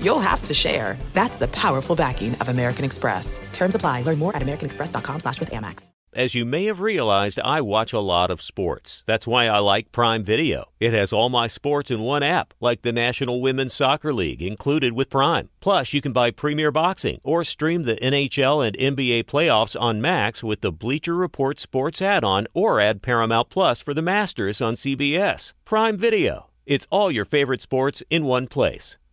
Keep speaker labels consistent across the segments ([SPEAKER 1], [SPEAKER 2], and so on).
[SPEAKER 1] you'll have to share. That's the powerful backing of American Express. Terms apply. Learn more at americanexpress.com slash with Amex.
[SPEAKER 2] As you may have realized, I watch a lot of sports. That's why I like Prime Video. It has all my sports in one app, like the National Women's Soccer League, included with Prime. Plus, you can buy Premier Boxing or stream the NHL and NBA playoffs on Max with the Bleacher Report Sports add-on or add Paramount Plus for the Masters on CBS. Prime Video. It's all your favorite sports in one place.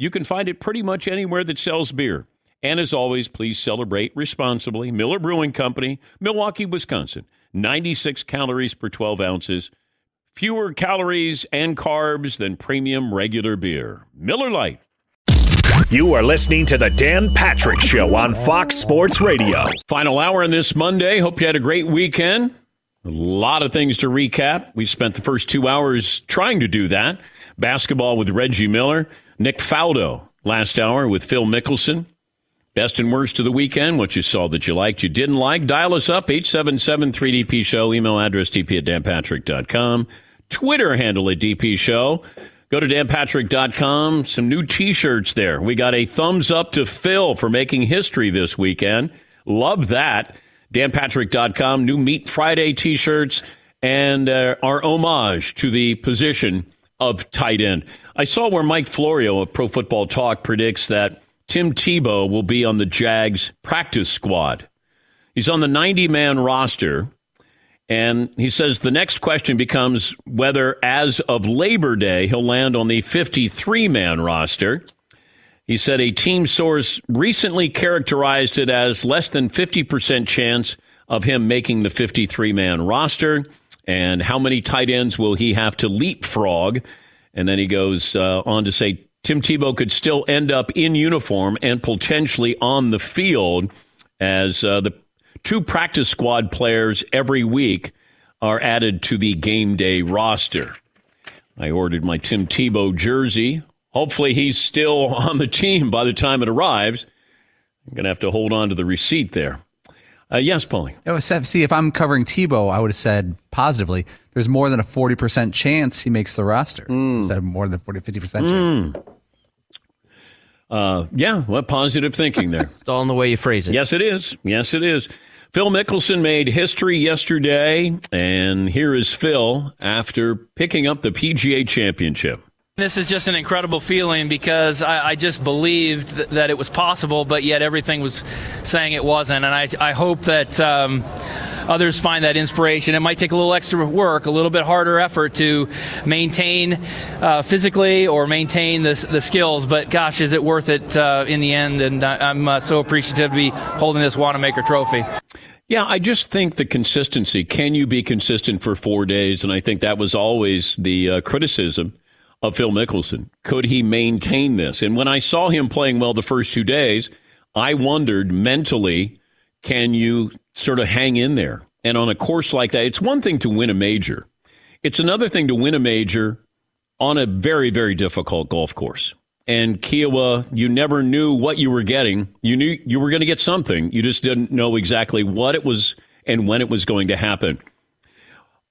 [SPEAKER 3] you can find it pretty much anywhere that sells beer. And as always, please celebrate responsibly. Miller Brewing Company, Milwaukee, Wisconsin. 96 calories per 12 ounces. Fewer calories and carbs than premium regular beer. Miller Lite.
[SPEAKER 4] You are listening to the Dan Patrick Show on Fox Sports Radio.
[SPEAKER 3] Final hour on this Monday. Hope you had a great weekend. A lot of things to recap. We spent the first two hours trying to do that. Basketball with Reggie Miller. Nick Faldo last hour with Phil Mickelson. Best and worst of the weekend, what you saw that you liked, you didn't like. Dial us up, 877 3DP Show. Email address dp at danpatrick.com. Twitter handle at DP Show. Go to danpatrick.com. Some new t shirts there. We got a thumbs up to Phil for making history this weekend. Love that. danpatrick.com. New Meat Friday t shirts and uh, our homage to the position of tight end. I saw where Mike Florio of Pro Football Talk predicts that Tim Tebow will be on the Jags practice squad. He's on the 90 man roster. And he says the next question becomes whether, as of Labor Day, he'll land on the 53 man roster. He said a team source recently characterized it as less than 50% chance of him making the 53 man roster. And how many tight ends will he have to leapfrog and then he goes uh, on to say Tim Tebow could still end up in uniform and potentially on the field as uh, the two practice squad players every week are added to the game day roster. I ordered my Tim Tebow jersey. Hopefully, he's still on the team by the time it arrives. I'm going to have to hold on to the receipt there. Uh, yes, Paulie.
[SPEAKER 5] see, if I'm covering Tebow, I would have said positively, there's more than a 40% chance he makes the roster. Mm. Instead of more than 40, 50% chance.
[SPEAKER 3] Mm. Uh, yeah, well, positive thinking there.
[SPEAKER 6] it's all in the way you phrase it.
[SPEAKER 3] Yes, it is. Yes, it is. Phil Mickelson made history yesterday, and here is Phil after picking up the PGA championship.
[SPEAKER 7] This is just an incredible feeling because I, I just believed th- that it was possible, but yet everything was saying it wasn't. And I, I hope that um, others find that inspiration. It might take a little extra work, a little bit harder effort to maintain uh, physically or maintain the, the skills, but gosh, is it worth it uh, in the end? And I, am uh, so appreciative to be holding this Wanamaker trophy.
[SPEAKER 3] Yeah, I just think the consistency. Can you be consistent for four days? And I think that was always the uh, criticism of Phil Mickelson. Could he maintain this? And when I saw him playing well the first two days, I wondered mentally, can you sort of hang in there? And on a course like that, it's one thing to win a major. It's another thing to win a major on a very, very difficult golf course. And Kiawah, you never knew what you were getting. You knew you were going to get something. You just didn't know exactly what it was and when it was going to happen.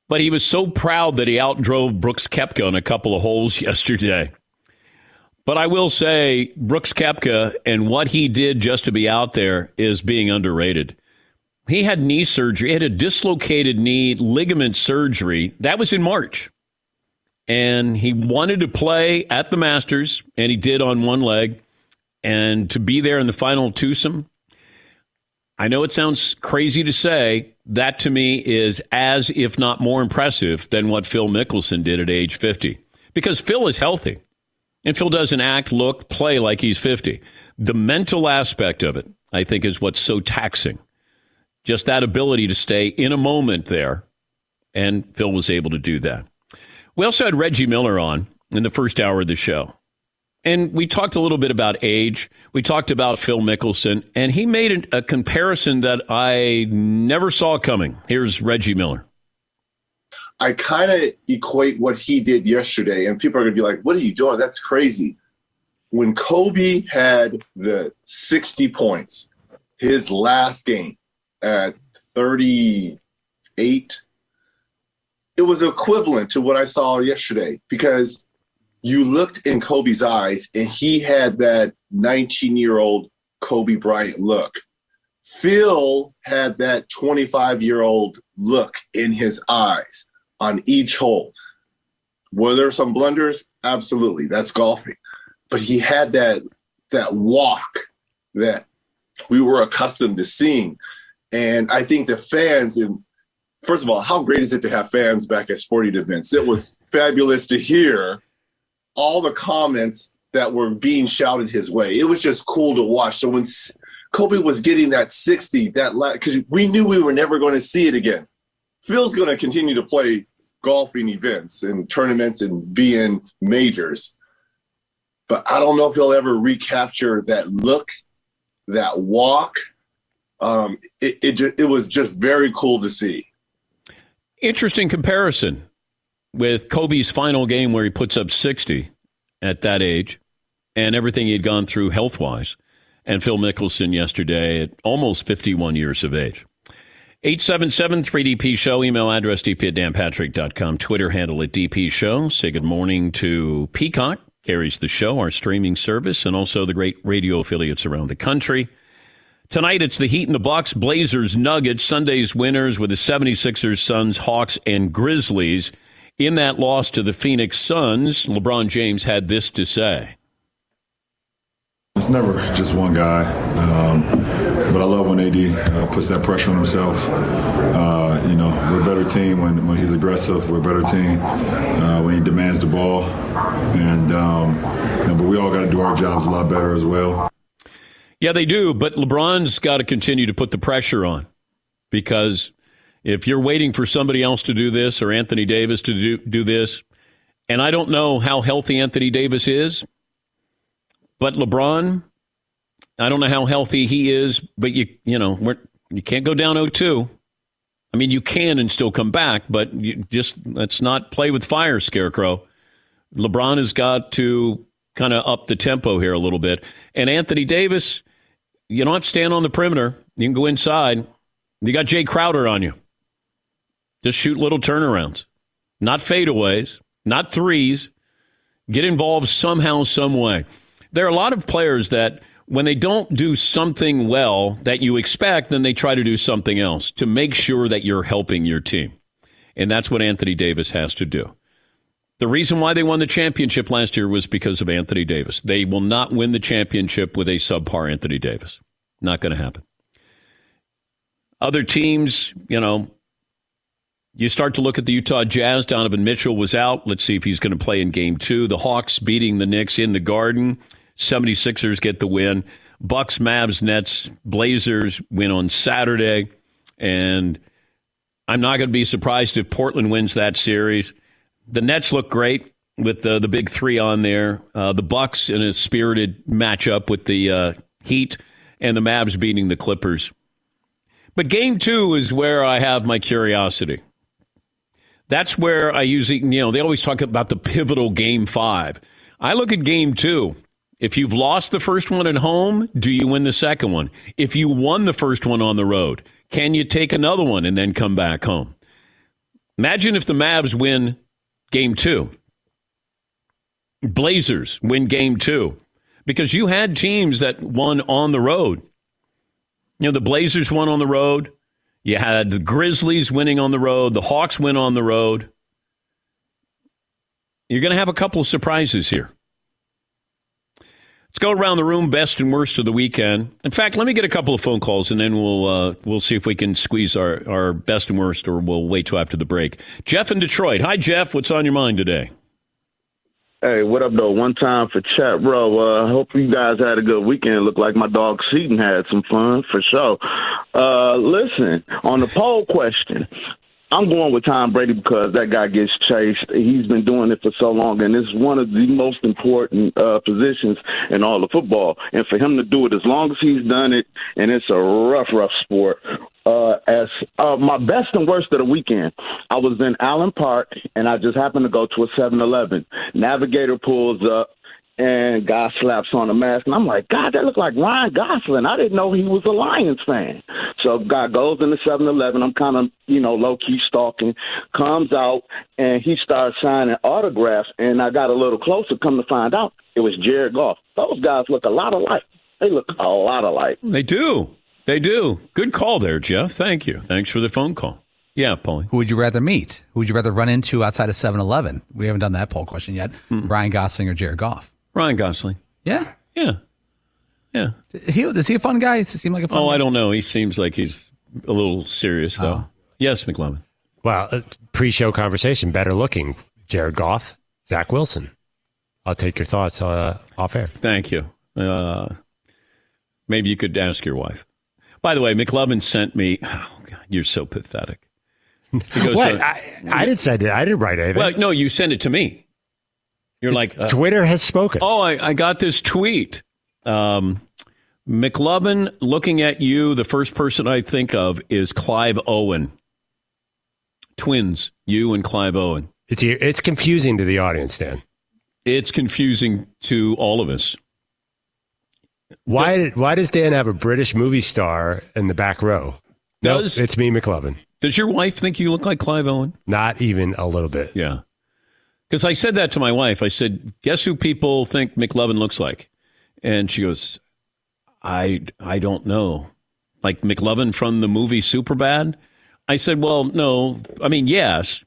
[SPEAKER 3] But he was so proud that he outdrove Brooks Koepka on a couple of holes yesterday. But I will say, Brooks Koepka and what he did just to be out there is being underrated. He had knee surgery, he had a dislocated knee ligament surgery. That was in March. And he wanted to play at the Masters, and he did on one leg. And to be there in the final twosome, I know it sounds crazy to say, that to me is as, if not more impressive than what Phil Mickelson did at age 50. Because Phil is healthy. And Phil doesn't act, look, play like he's 50. The mental aspect of it, I think, is what's so taxing. Just that ability to stay in a moment there. And Phil was able to do that. We also had Reggie Miller on in the first hour of the show. And we talked a little bit about age. We talked about Phil Mickelson, and he made a comparison that I never saw coming. Here's Reggie Miller.
[SPEAKER 6] I kind of equate what he did yesterday, and people are going to be like, What are you doing? That's crazy. When Kobe had the 60 points, his last game at 38, it was equivalent to what I saw yesterday because you looked in Kobe's eyes and he had that 19 year old Kobe Bryant look. Phil had that 25 year old look in his eyes on each hole. Were there some blunders? Absolutely. That's golfing. But he had that that walk that we were accustomed to seeing. And I think the fans and first of all, how great is it to have fans back at sporting events? It was fabulous to hear all the comments that were being shouted his way. It was just cool to watch. So when Kobe was getting that 60, that because we knew we were never going to see it again. Phil's going to continue to play golfing events and tournaments and be in majors. But I don't know if he'll ever recapture that look, that walk. Um, it, it, it was just very cool to see.
[SPEAKER 3] Interesting comparison with Kobe's final game where he puts up 60 at that age and everything he'd gone through health wise, and Phil Mickelson yesterday at almost 51 years of age. 877 3DP Show, email address dp at danpatrick.com, Twitter handle at DP Show. Say good morning to Peacock, carries the show, our streaming service, and also the great radio affiliates around the country. Tonight it's the Heat and the Bucks, Blazers, Nuggets, Sunday's winners with the 76ers, Suns, Hawks, and Grizzlies. In that loss to the Phoenix Suns, LeBron James had this to say.
[SPEAKER 8] It's never just one guy, um, but I love when AD uh, puts that pressure on himself. Uh, you know, we're a better team when, when he's aggressive. We're a better team uh, when he demands the ball, and um, you know, but we all got to do our jobs a lot better as well.
[SPEAKER 3] Yeah, they do, but LeBron's got to continue to put the pressure on because if you're waiting for somebody else to do this or Anthony Davis to do, do this, and I don't know how healthy Anthony Davis is, but LeBron, I don't know how healthy he is, but you you know we're, you can't go down 0-2. I mean, you can and still come back, but you just let's not play with fire, Scarecrow. LeBron has got to kind of up the tempo here a little bit, and Anthony Davis, you don't have to stand on the perimeter. You can go inside. You got Jae Crowder on you. Just shoot little turnarounds, not fadeaways, not threes. Get involved somehow, some way. There are a lot of players that when they don't do something well that you expect, then they try to do something else to make sure that you're helping your team. And that's what Anthony Davis has to do. The reason why they won the championship last year was because of Anthony Davis. They will not win the championship with a subpar Anthony Davis. Not going to happen. Other teams, you know, you start to look at the Utah Jazz. Donovan Mitchell was out. Let's see if he's going to play in game two. The Hawks beating the Knicks in the Garden. 76ers get the win. Bucks, Mavs, Nets, Blazers win on Saturday. And I'm not going to be surprised if Portland wins that series. The Nets look great with the, the big three on there. Uh, the Bucks in a spirited matchup with the uh, Heat and the Mavs beating the Clippers. But game two is where I have my curiosity. That's where I usually, you know, they always talk about the pivotal game five. I look at game two. If you've lost the first one at home, do you win the second one? If you won the first one on the road, can you take another one and then come back home? Imagine if the Mavs win game two. Blazers win game two. Because you had teams that won on the road. You know, the Blazers won on the road. You had the Grizzlies winning on the road. The Hawks win on the road. You're going to have a couple of surprises here. Let's go around the room, best and worst of the weekend. In fact, let me get a couple of phone calls, and then we'll uh, we'll see if we can squeeze our, our best and worst, or we'll wait till after the break. Jeff in Detroit. Hi, Jeff. What's on your mind today?
[SPEAKER 9] Hey, what up, though? One time for chat, bro. Uh, hope you guys had a good weekend. Looked like my dog Seton had some fun for sure. Uh, listen, on the poll question, I'm going with Tom Brady because that guy gets chased. He's been doing it for so long, and it's one of the most important uh, positions in all of football. And for him to do it as long as he's done it, and it's a rough, rough sport. Uh, as uh, my best and worst of the weekend, I was in Allen Park, and I just happened to go to a 7-Eleven. Navigator pulls up and guy slaps on a mask, and I'm like, God, that looked like Ryan Gosling. I didn't know he was a Lions fan. So guy goes into 7-Eleven. I'm kind of, you know, low key stalking. Comes out and he starts signing autographs, and I got a little closer. Come to find out, it was Jared Goff. Those guys look a lot alike. They look a lot alike.
[SPEAKER 3] They do. They do. Good call there, Jeff. Thank you. Thanks for the phone call. Yeah, Paulie.
[SPEAKER 5] Who would you rather meet? Who would you rather run into outside of 7 Eleven? We haven't done that poll question yet. Ryan Gosling or Jared Goff?
[SPEAKER 3] Ryan Gosling.
[SPEAKER 5] Yeah.
[SPEAKER 3] Yeah. Yeah.
[SPEAKER 5] He, is he a fun guy? Does he seem like a fun
[SPEAKER 3] Oh,
[SPEAKER 5] guy?
[SPEAKER 3] I don't know. He seems like he's a little serious, though. Yes, McLovin.
[SPEAKER 10] Well, uh, pre-show conversation, better looking, Jared Goff, Zach Wilson. I'll take your thoughts uh, off air.
[SPEAKER 3] Thank you. Uh, maybe you could ask your wife. By the way, McLovin sent me. Oh God, you're so pathetic. He goes,
[SPEAKER 10] what?
[SPEAKER 3] uh,
[SPEAKER 10] I, I didn't say that. I didn't write anything.
[SPEAKER 3] well, no, you sent it to me. You're like uh,
[SPEAKER 10] Twitter has spoken.
[SPEAKER 3] Oh, I, I got this tweet. Um, McLovin, looking at you, the first person I think of is Clive Owen. Twins, you and Clive Owen.
[SPEAKER 10] It's it's confusing to the audience, Dan.
[SPEAKER 3] It's confusing to all of us.
[SPEAKER 10] Why did, why does Dan have a British movie star in the back row? Nope, it's me, McLovin.
[SPEAKER 3] Does your wife think you look like Clive Owen?
[SPEAKER 10] Not even a little bit.
[SPEAKER 3] Yeah. Because I said that to my wife. I said, guess who people think McLovin looks like? And she goes, I, I don't know. Like McLovin from the movie Superbad? I said, well, no. I mean, yes.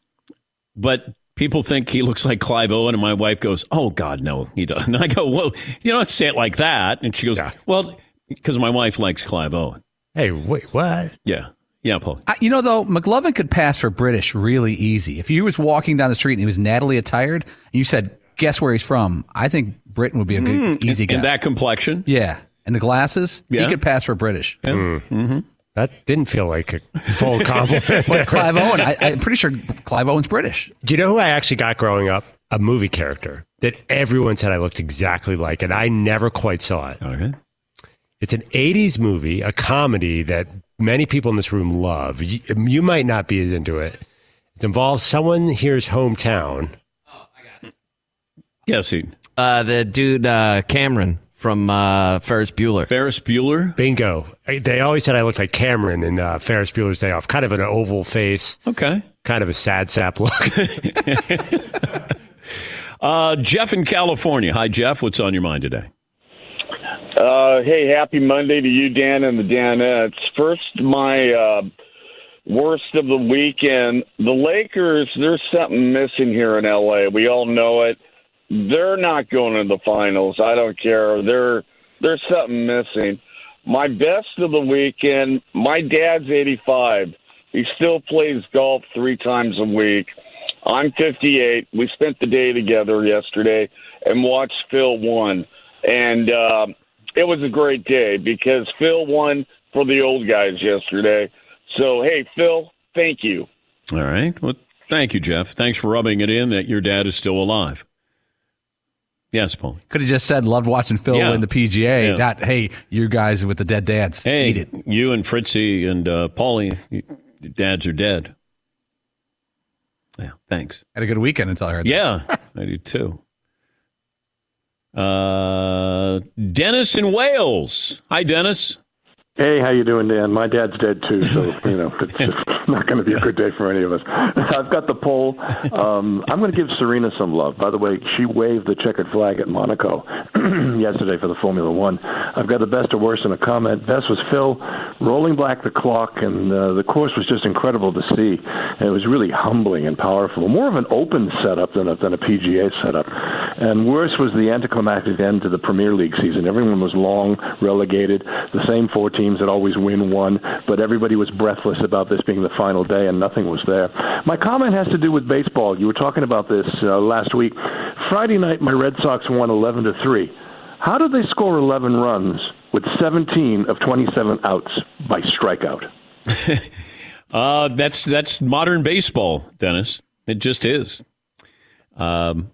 [SPEAKER 3] But people think he looks like Clive Owen. And my wife goes, oh, God, no, he doesn't. And I go, well, you don't say it like that. And she goes, well, because my wife likes Clive Owen.
[SPEAKER 10] Hey, wait, what?
[SPEAKER 3] Yeah. Yeah, Paul.
[SPEAKER 5] I- You know, though, McLovin could pass for British really easy. If he was walking down the street and he was Natalie attired, and you said, guess where he's from, I think Britain would be a good, easy guess.
[SPEAKER 3] And that complexion?
[SPEAKER 5] yeah. And the glasses,
[SPEAKER 3] Yeah.
[SPEAKER 5] he could pass for British.
[SPEAKER 3] Mm-hmm.
[SPEAKER 10] That didn't feel like a full compliment.
[SPEAKER 5] But Clive Owen, I, I'm pretty sure Clive Owen's British.
[SPEAKER 10] Do you know who I actually got growing up? A movie character that everyone said I looked exactly like, and I never quite saw it.
[SPEAKER 3] Okay.
[SPEAKER 10] It's an 80s movie, a comedy that many people in this room love. You, you might not be as into it. It involves someone here's hometown. Oh, I got it.
[SPEAKER 3] Yes, he.
[SPEAKER 11] Uh, the dude uh, Cameron from uh, Ferris Bueller.
[SPEAKER 3] Ferris Bueller.
[SPEAKER 10] Bingo. They always said I looked like Cameron in uh, Ferris Bueller's Day Off. Kind of an oval face.
[SPEAKER 3] Okay.
[SPEAKER 10] Kind of a sad sap look.
[SPEAKER 3] Uh, Jeff in California. Hi, Jeff. What's on your mind today?
[SPEAKER 12] Uh, hey, happy Monday to you, Dan and the Danettes. First, my uh, worst of the weekend. The Lakers, there's something missing here in LA. We all know it. They're not going to the finals. I don't care. They're there's something missing. My best of the weekend, my dad's 85. He still plays golf three times a week. I'm 58. We spent the day together yesterday and watched Phil won. And uh, it was a great day because Phil won for the old guys yesterday. So, hey, Phil, thank you.
[SPEAKER 3] All right. Well, thank you, Jeff. Thanks for rubbing it in that your dad is still alive. Yes, Paul.
[SPEAKER 5] Could have just said, loved watching Phil
[SPEAKER 3] Yeah.
[SPEAKER 5] win the PGA.
[SPEAKER 3] Yeah.
[SPEAKER 5] Not, hey, you guys with the dead dads.
[SPEAKER 3] Hey, you and Fritzy and uh, Paulie, dads are dead. Yeah, thanks.
[SPEAKER 5] Had a good weekend until I heard that.
[SPEAKER 3] Yeah, I do too. Uh, Dennis in Wales. Hi, Dennis.
[SPEAKER 13] Hey, how you doing, Dan? My dad's dead too, so you know it's just not going to be a good day for any of us. I've got the poll. Um, I'm going to give Serena some love. By the way, she waved the checkered flag at Monaco yesterday for the Formula One. I've got the best or worst in a comment. Best was Phil rolling back the clock, and uh, the course was just incredible to see. And it was really humbling and powerful. More of an open setup than a, than a PGA setup. And worse was the anticlimactic end to the Premier League season. Everyone was long relegated. The same four teams that always win one, but everybody was breathless about this being the final day, and nothing was there. My comment has to do with baseball. You were talking about this uh, last week. Friday night, my Red Sox won 11 to three. How did they score 11 runs with 17 of 27 outs by strikeout?
[SPEAKER 3] uh, that's that's modern baseball, Dennis. It just is. Um,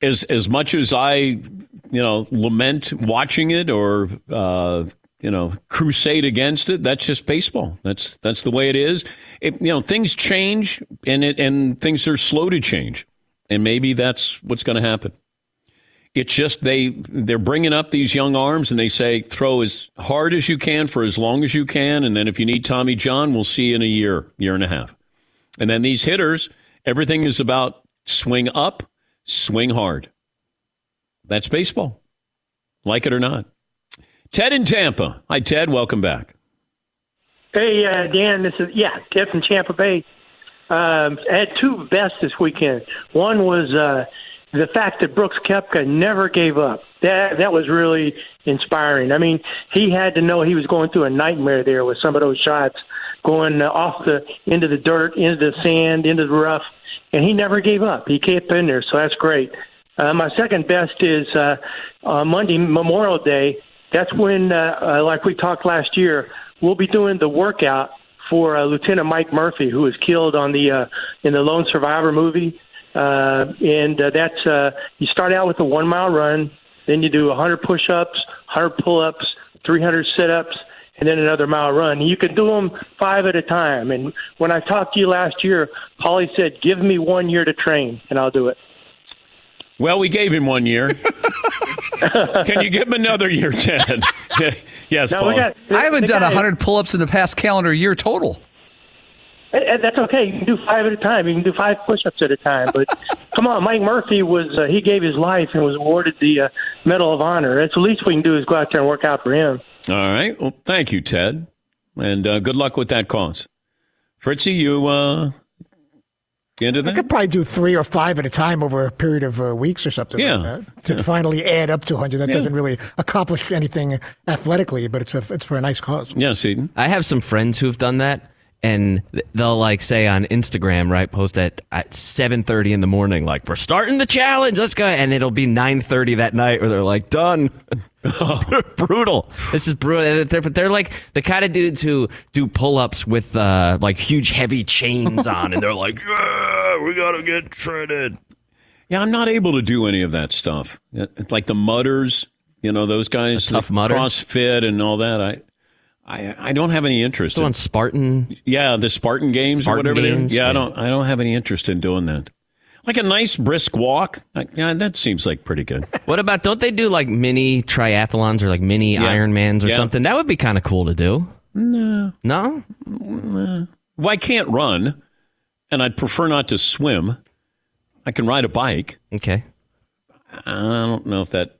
[SPEAKER 3] as as much as I, you know, lament watching it or uh, you know, crusade against it. That's just baseball. That's that's the way it is. It, you know, things change, and it and things are slow to change, and maybe that's what's going to happen. It's just they they're bringing up these young arms, and they say throw as hard as you can for as long as you can, and then if you need Tommy John, we'll see you in a year, year and a half. And then these hitters, everything is about swing up, swing hard. That's baseball, like it or not. Ted in Tampa. Hi, Ted. Welcome back.
[SPEAKER 14] Hey, uh, Dan. This is yeah, Ted from Tampa Bay. Um, I had two best this weekend. One was uh, the fact that Brooks Koepka never gave up. That that was really inspiring. I mean, he had to know he was going through a nightmare there with some of those shots going off the into the dirt, into the sand, into the rough, and he never gave up. He kept in there, so that's great. Uh, my second best is uh, on Monday, Memorial Day that's when, uh, uh, like we talked last year, we'll be doing the workout for uh, Lieutenant Mike Murphy, who was killed on the uh, in the Lone Survivor movie. Uh, and uh, that's uh, you start out with a one mile run, then you do 100 push ups, 100 pull ups, 300 sit ups, and then another mile run. You can do them five at a time. And when I talked to you last year, Paulie said, "Give me one year to train, and I'll do it."
[SPEAKER 3] Well, we gave him one year. Can you give him another year, Ted? yes, no, Paul. Got,
[SPEAKER 5] I haven't done 100 pull ups in the past calendar year total.
[SPEAKER 14] That's okay. You can do five at a time. You can do five push-ups at a time. But come on, Mike Murphy was uh, he gave his life and was awarded the uh, Medal of Honor. That's the least we can do is go out there and work out for him.
[SPEAKER 3] All right. Well, thank you, Ted, and uh, good luck with that cause. Fritzy, you uh, into that?
[SPEAKER 15] I could probably do three or five at a time over a period of uh, weeks or something yeah. like that to yeah. finally add up to 100. That yeah. doesn't really accomplish anything athletically, but it's a, it's for a nice cause.
[SPEAKER 3] Yeah, Eden.
[SPEAKER 11] I have some friends who've done that and they'll like say on Instagram, right, post at at seven thirty in the morning, like we're starting the challenge, let's go, and it'll be nine thirty that night, where they're like done. brutal. This is brutal. They're, but they're like the kind of dudes who do pull ups with uh, like huge heavy chains on, and they're like, yeah, we gotta get shredded.
[SPEAKER 3] Yeah, I'm not able to do any of that stuff. It's like the mudders, you know, those guys,
[SPEAKER 11] tough mudder,
[SPEAKER 3] CrossFit, and all that. I I, I don't have any interest
[SPEAKER 11] in, on Spartan.
[SPEAKER 3] Yeah, the Spartan games
[SPEAKER 11] Spartan
[SPEAKER 3] or whatever.
[SPEAKER 11] Games,
[SPEAKER 3] yeah,
[SPEAKER 11] yeah,
[SPEAKER 3] I don't I don't have any interest in doing that. Like a nice brisk walk. Yeah, that seems like pretty good.
[SPEAKER 11] What about don't they do like mini triathlons or like mini yeah. Ironmans or yeah. something? That would be kind of cool to do.
[SPEAKER 3] No.
[SPEAKER 11] No?
[SPEAKER 3] no. Well, I can't run, and I'd prefer not to swim. I can ride a bike.
[SPEAKER 11] Okay.
[SPEAKER 3] I don't know if that.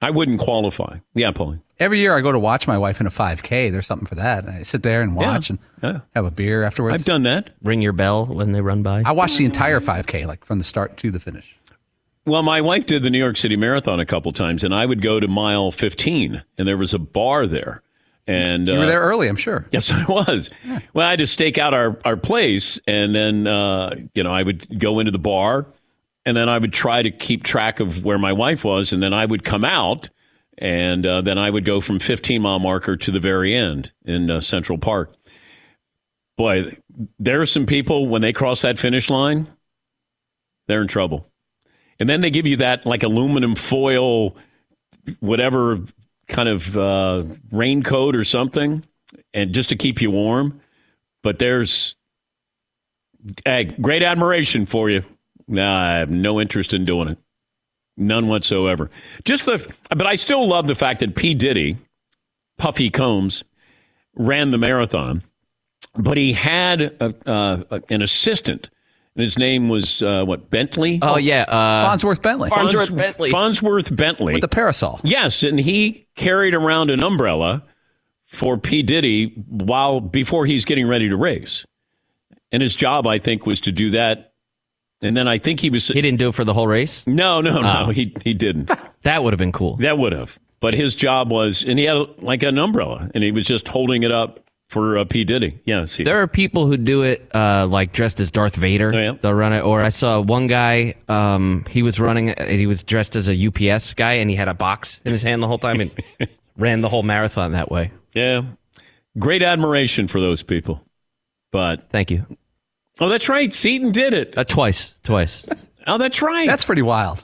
[SPEAKER 3] I wouldn't qualify. Yeah, Paulie.
[SPEAKER 5] Every year I go to watch my wife in a 5K. There's something for that. I sit there and watch yeah. and yeah. have a beer afterwards.
[SPEAKER 3] I've done that.
[SPEAKER 11] Ring your bell when they run by.
[SPEAKER 5] I watched the entire 5K, like from the start to the finish.
[SPEAKER 3] Well, my wife did the New York City Marathon a couple times, and I would go to mile 15, and there was a bar there. And
[SPEAKER 5] you were uh, there early, I'm sure.
[SPEAKER 3] Yes, I was. Yeah. Well, I had to stake out our, our place, and then uh, you know I would go into the bar, and then I would try to keep track of where my wife was, and then I would come out and uh, then I would go from 15 mile marker to the very end in uh, Central Park. Boy, there are some people when they cross that finish line, they're in trouble. And then they give you that like aluminum foil, whatever kind of uh, raincoat or something, and just to keep you warm. But there's hey, great admiration for you. Nah, I have no interest in doing it. None whatsoever. Just the, but I still love the fact that P. Diddy Puffy Combs, ran the marathon, but he had a, uh, an assistant. And his name was uh, what Bentley?
[SPEAKER 11] Oh yeah, uh,
[SPEAKER 5] Farnsworth Bentley.
[SPEAKER 11] Farnsworth Bentley.
[SPEAKER 3] Farnsworth Bentley
[SPEAKER 5] with the parasol.
[SPEAKER 3] Yes, and he carried around an umbrella for P Diddy while before he's getting ready to race. And his job, I think, was to do that. And then I think he was.
[SPEAKER 11] He didn't do it for the whole race.
[SPEAKER 3] No, no, no.
[SPEAKER 11] Oh.
[SPEAKER 3] He he didn't.
[SPEAKER 11] That would have been cool.
[SPEAKER 3] That would have. But his job was, and he had like an umbrella, and he was just holding it up for uh, P Diddy. Yeah, see.
[SPEAKER 11] There are people who do it uh, like dressed as Darth Vader.
[SPEAKER 3] Oh,
[SPEAKER 11] They'll run it. Or I saw one guy. Um, he was running. and He was dressed as a UPS guy, and he had a box in his hand the whole time, and ran the whole marathon that way.
[SPEAKER 3] Yeah. Great admiration for those people. But
[SPEAKER 11] thank you.
[SPEAKER 3] Oh, that's right. Seton did it.
[SPEAKER 11] Uh, twice. Twice.
[SPEAKER 3] Oh, that's right.
[SPEAKER 5] That's pretty wild.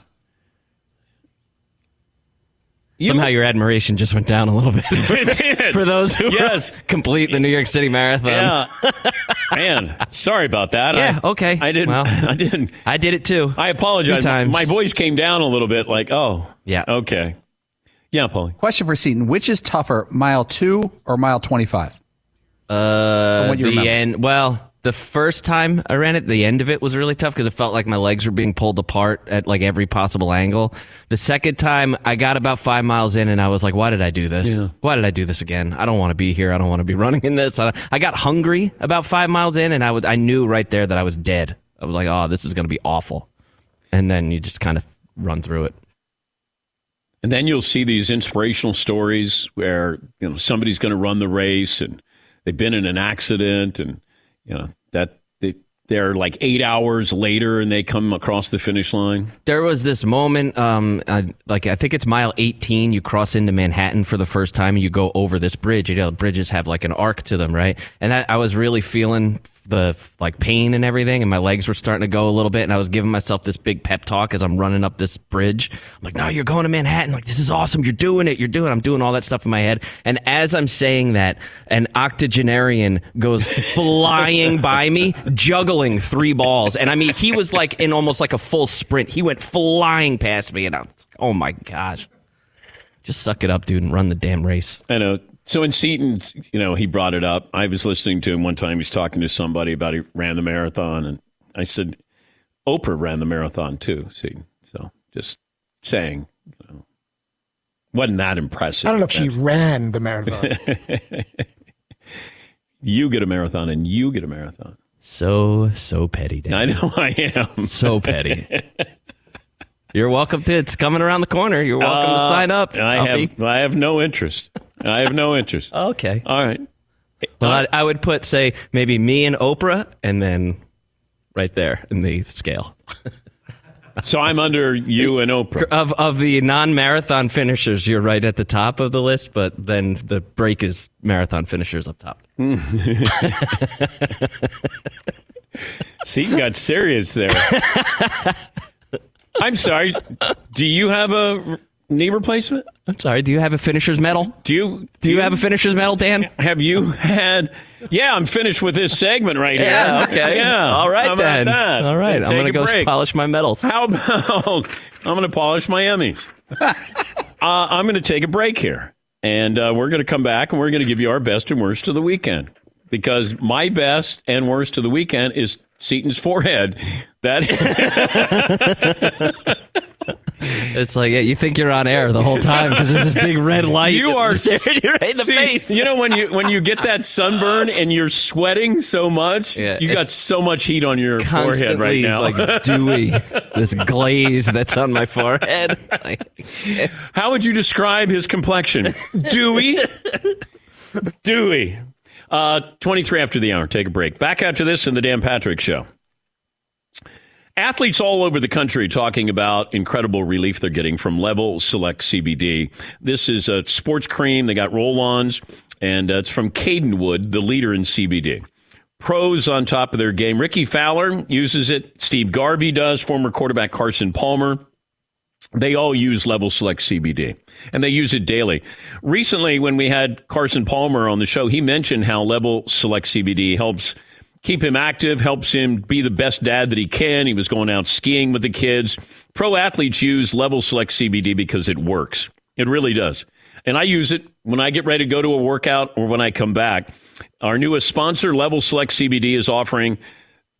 [SPEAKER 11] Somehow your admiration just went down a little bit
[SPEAKER 3] It did.
[SPEAKER 11] for those who
[SPEAKER 3] Yes.
[SPEAKER 11] complete the New York City Marathon.
[SPEAKER 3] Yeah. Man, sorry about that.
[SPEAKER 11] Yeah,
[SPEAKER 3] I,
[SPEAKER 11] okay.
[SPEAKER 3] I didn't.
[SPEAKER 11] Well,
[SPEAKER 3] I didn't.
[SPEAKER 11] I did it too.
[SPEAKER 3] I apologize.
[SPEAKER 11] Two times.
[SPEAKER 3] My voice came down a little bit like, oh.
[SPEAKER 11] Yeah.
[SPEAKER 3] Okay. Yeah, Paulie.
[SPEAKER 5] Question for Seton: Which is tougher, mile two or mile twenty-five?
[SPEAKER 11] Uh,
[SPEAKER 5] what you
[SPEAKER 11] the
[SPEAKER 5] remember.
[SPEAKER 11] end. Well, the first time I ran it, the end of it was really tough because it felt like my legs were being pulled apart at like every possible angle. The second time, I got about five miles in, and I was like, "Why did I do this?
[SPEAKER 3] Yeah.
[SPEAKER 11] Why did I do this again? I don't want to be here. I don't want to be running in this." I, I got hungry about five miles in, and I would I knew right there that I was dead. I was like, "Oh, this is going to be awful," and then you just kind of run through it.
[SPEAKER 3] And then you'll see these inspirational stories where you know somebody's going to run the race and they've been in an accident and you know that they they're like eight hours later and they come across the finish line.
[SPEAKER 11] There was this moment, um, uh, like I think it's mile 18. You cross into Manhattan for the first time, and you go over this bridge. You know, bridges have like an arc to them, right? And that, I was really feeling the like pain and everything, and my legs were starting to go a little bit. And I was giving myself this big pep talk as I'm running up this bridge. I'm like, "No, you're going to Manhattan. Like this is awesome. You're doing it. You're doing. it." I'm doing all that stuff in my head." And as I'm saying that, an octogenarian goes flying by me, juggling three balls. And I mean, he was like in almost like a full sprint. He went flying past me, and I'm, like, oh my gosh. Just suck it up, dude, and run the damn race.
[SPEAKER 3] I know. So in Seton, you know, he brought it up. I was listening to him one time. He's talking to somebody about he ran the marathon, and I said, Oprah ran the marathon too. Seton. So just saying, you know, wasn't that impressive?
[SPEAKER 15] I don't know if she ran the marathon.
[SPEAKER 3] you get a marathon, and you get a marathon.
[SPEAKER 11] So, so petty, Dan.
[SPEAKER 3] I know I am.
[SPEAKER 11] So petty. You're welcome to. It's coming around the corner. You're welcome to
[SPEAKER 3] Uh,
[SPEAKER 11] sign up.
[SPEAKER 3] I
[SPEAKER 11] Tuffy.
[SPEAKER 3] have, I have no interest. I have no interest.
[SPEAKER 11] Okay.
[SPEAKER 3] All right.
[SPEAKER 11] Well, I, I would put, say, maybe me and Oprah, and then right there in the scale.
[SPEAKER 3] So I'm under you and Oprah.
[SPEAKER 11] Of of the non-marathon finishers, you're right at the top of the list, but then the break is marathon finishers up top.
[SPEAKER 3] Seton got serious there. I'm sorry. Do you have a knee replacement?
[SPEAKER 11] I'm sorry. Do you have a finisher's medal?
[SPEAKER 3] Do you?
[SPEAKER 11] Do you have a finisher's medal, Dan?
[SPEAKER 3] Have you had? Yeah, I'm finished with this segment right here.
[SPEAKER 11] Yeah. Okay.
[SPEAKER 3] Yeah.
[SPEAKER 11] All right then.
[SPEAKER 3] that?
[SPEAKER 11] All right. I'm gonna go
[SPEAKER 3] break.
[SPEAKER 11] polish my medals.
[SPEAKER 3] How about I'm going to polish my Emmys? uh, I'm going to take a break here, and uh, we're going to come back and we're going to give you our best and worst of the weekend. Because my best and worst of the weekend is Seton's forehead. That
[SPEAKER 11] It's like yeah, you think you're on air the whole time because there's this big red light.
[SPEAKER 3] you are
[SPEAKER 11] staring you right in the
[SPEAKER 3] See,
[SPEAKER 11] face.
[SPEAKER 3] You know when you when you get that sunburn and you're sweating so much,
[SPEAKER 11] Yeah,
[SPEAKER 3] you got so much heat on your forehead right now.
[SPEAKER 11] like dewy, this glaze that's on my forehead.
[SPEAKER 3] How would you describe his complexion? Dewy. Dewy. Uh, 23 after the hour. Take a break. Back after this in the Dan Patrick Show. Athletes all over the country talking about incredible relief they're getting from Level Select CBD. This is a sports cream. They got roll ons, and uh, it's from Cadenwood, the leader in CBD. Pros on top of their game. Rickie Fowler uses it. Steve Garvey does. Former quarterback Carson Palmer. They all use Level Select CBD and they use it daily. Recently, when we had Carson Palmer on the show, he mentioned how Level Select CBD helps keep him active, helps him be the best dad that he can. He was going out skiing with the kids. Pro athletes use Level Select CBD because it works. It really does. and I use it when I get ready to go to a workout or when I come back. Our newest sponsor, Level Select CBD, is offering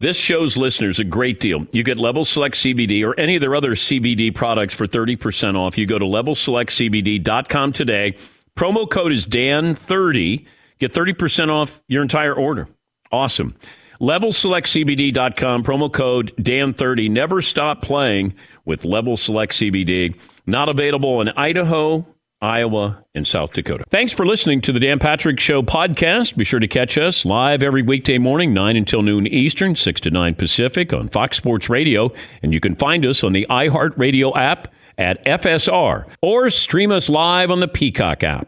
[SPEAKER 3] this show's listeners a great deal. You get Level Select CBD or any of their other CBD products for 30% off. You go to levelselectcbd.com today. Promo code is DAN30. Get 30% off your entire order. Awesome. LevelSelectCBD.com, promo code DAN30. Never stop playing with Level Select CBD. Not available in Idaho, Iowa, and South Dakota. Thanks for listening to the Dan Patrick Show podcast. Be sure to catch us live every weekday morning, 9 until noon Eastern, 6 to 9 Pacific on Fox Sports Radio. And you can find us on the iHeartRadio app at FSR or stream us live on the Peacock app.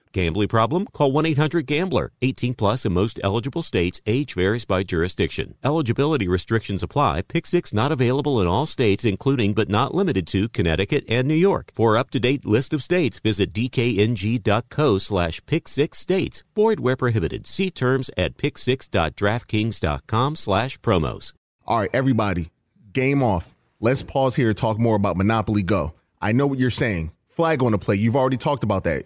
[SPEAKER 2] Gambling problem? Call 1 800 Gambler. 18 plus in most eligible states. Age varies by jurisdiction. Eligibility restrictions apply. Pick six not available in all states, including but not limited to Connecticut and New York. For up to date list of states, visit dkng.co slash pick six states. Void where prohibited. See terms at picksix.draftkings.com slash promos.
[SPEAKER 16] All right, everybody, game off. Let's pause here to talk more about Monopoly Go. I know what you're saying. Flag on the play. You've already talked about that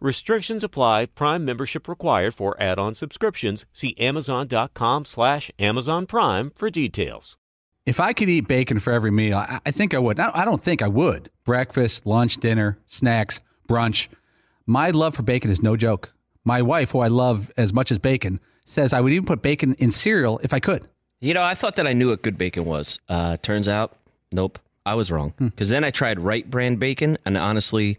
[SPEAKER 2] Restrictions apply. Prime membership required for add-on subscriptions. See Amazon.com slash Amazon Prime for details.
[SPEAKER 5] If I could eat bacon for every meal, I, I think I would. I I don't think I would. Breakfast, lunch, dinner, snacks, brunch. My love for bacon is no joke. My wife, who I love as much as bacon, says I would even put bacon in cereal if I could.
[SPEAKER 11] You know, I thought that I knew what good bacon was. Uh, turns out, nope, I was wrong. Because then I tried Wright brand bacon, and honestly,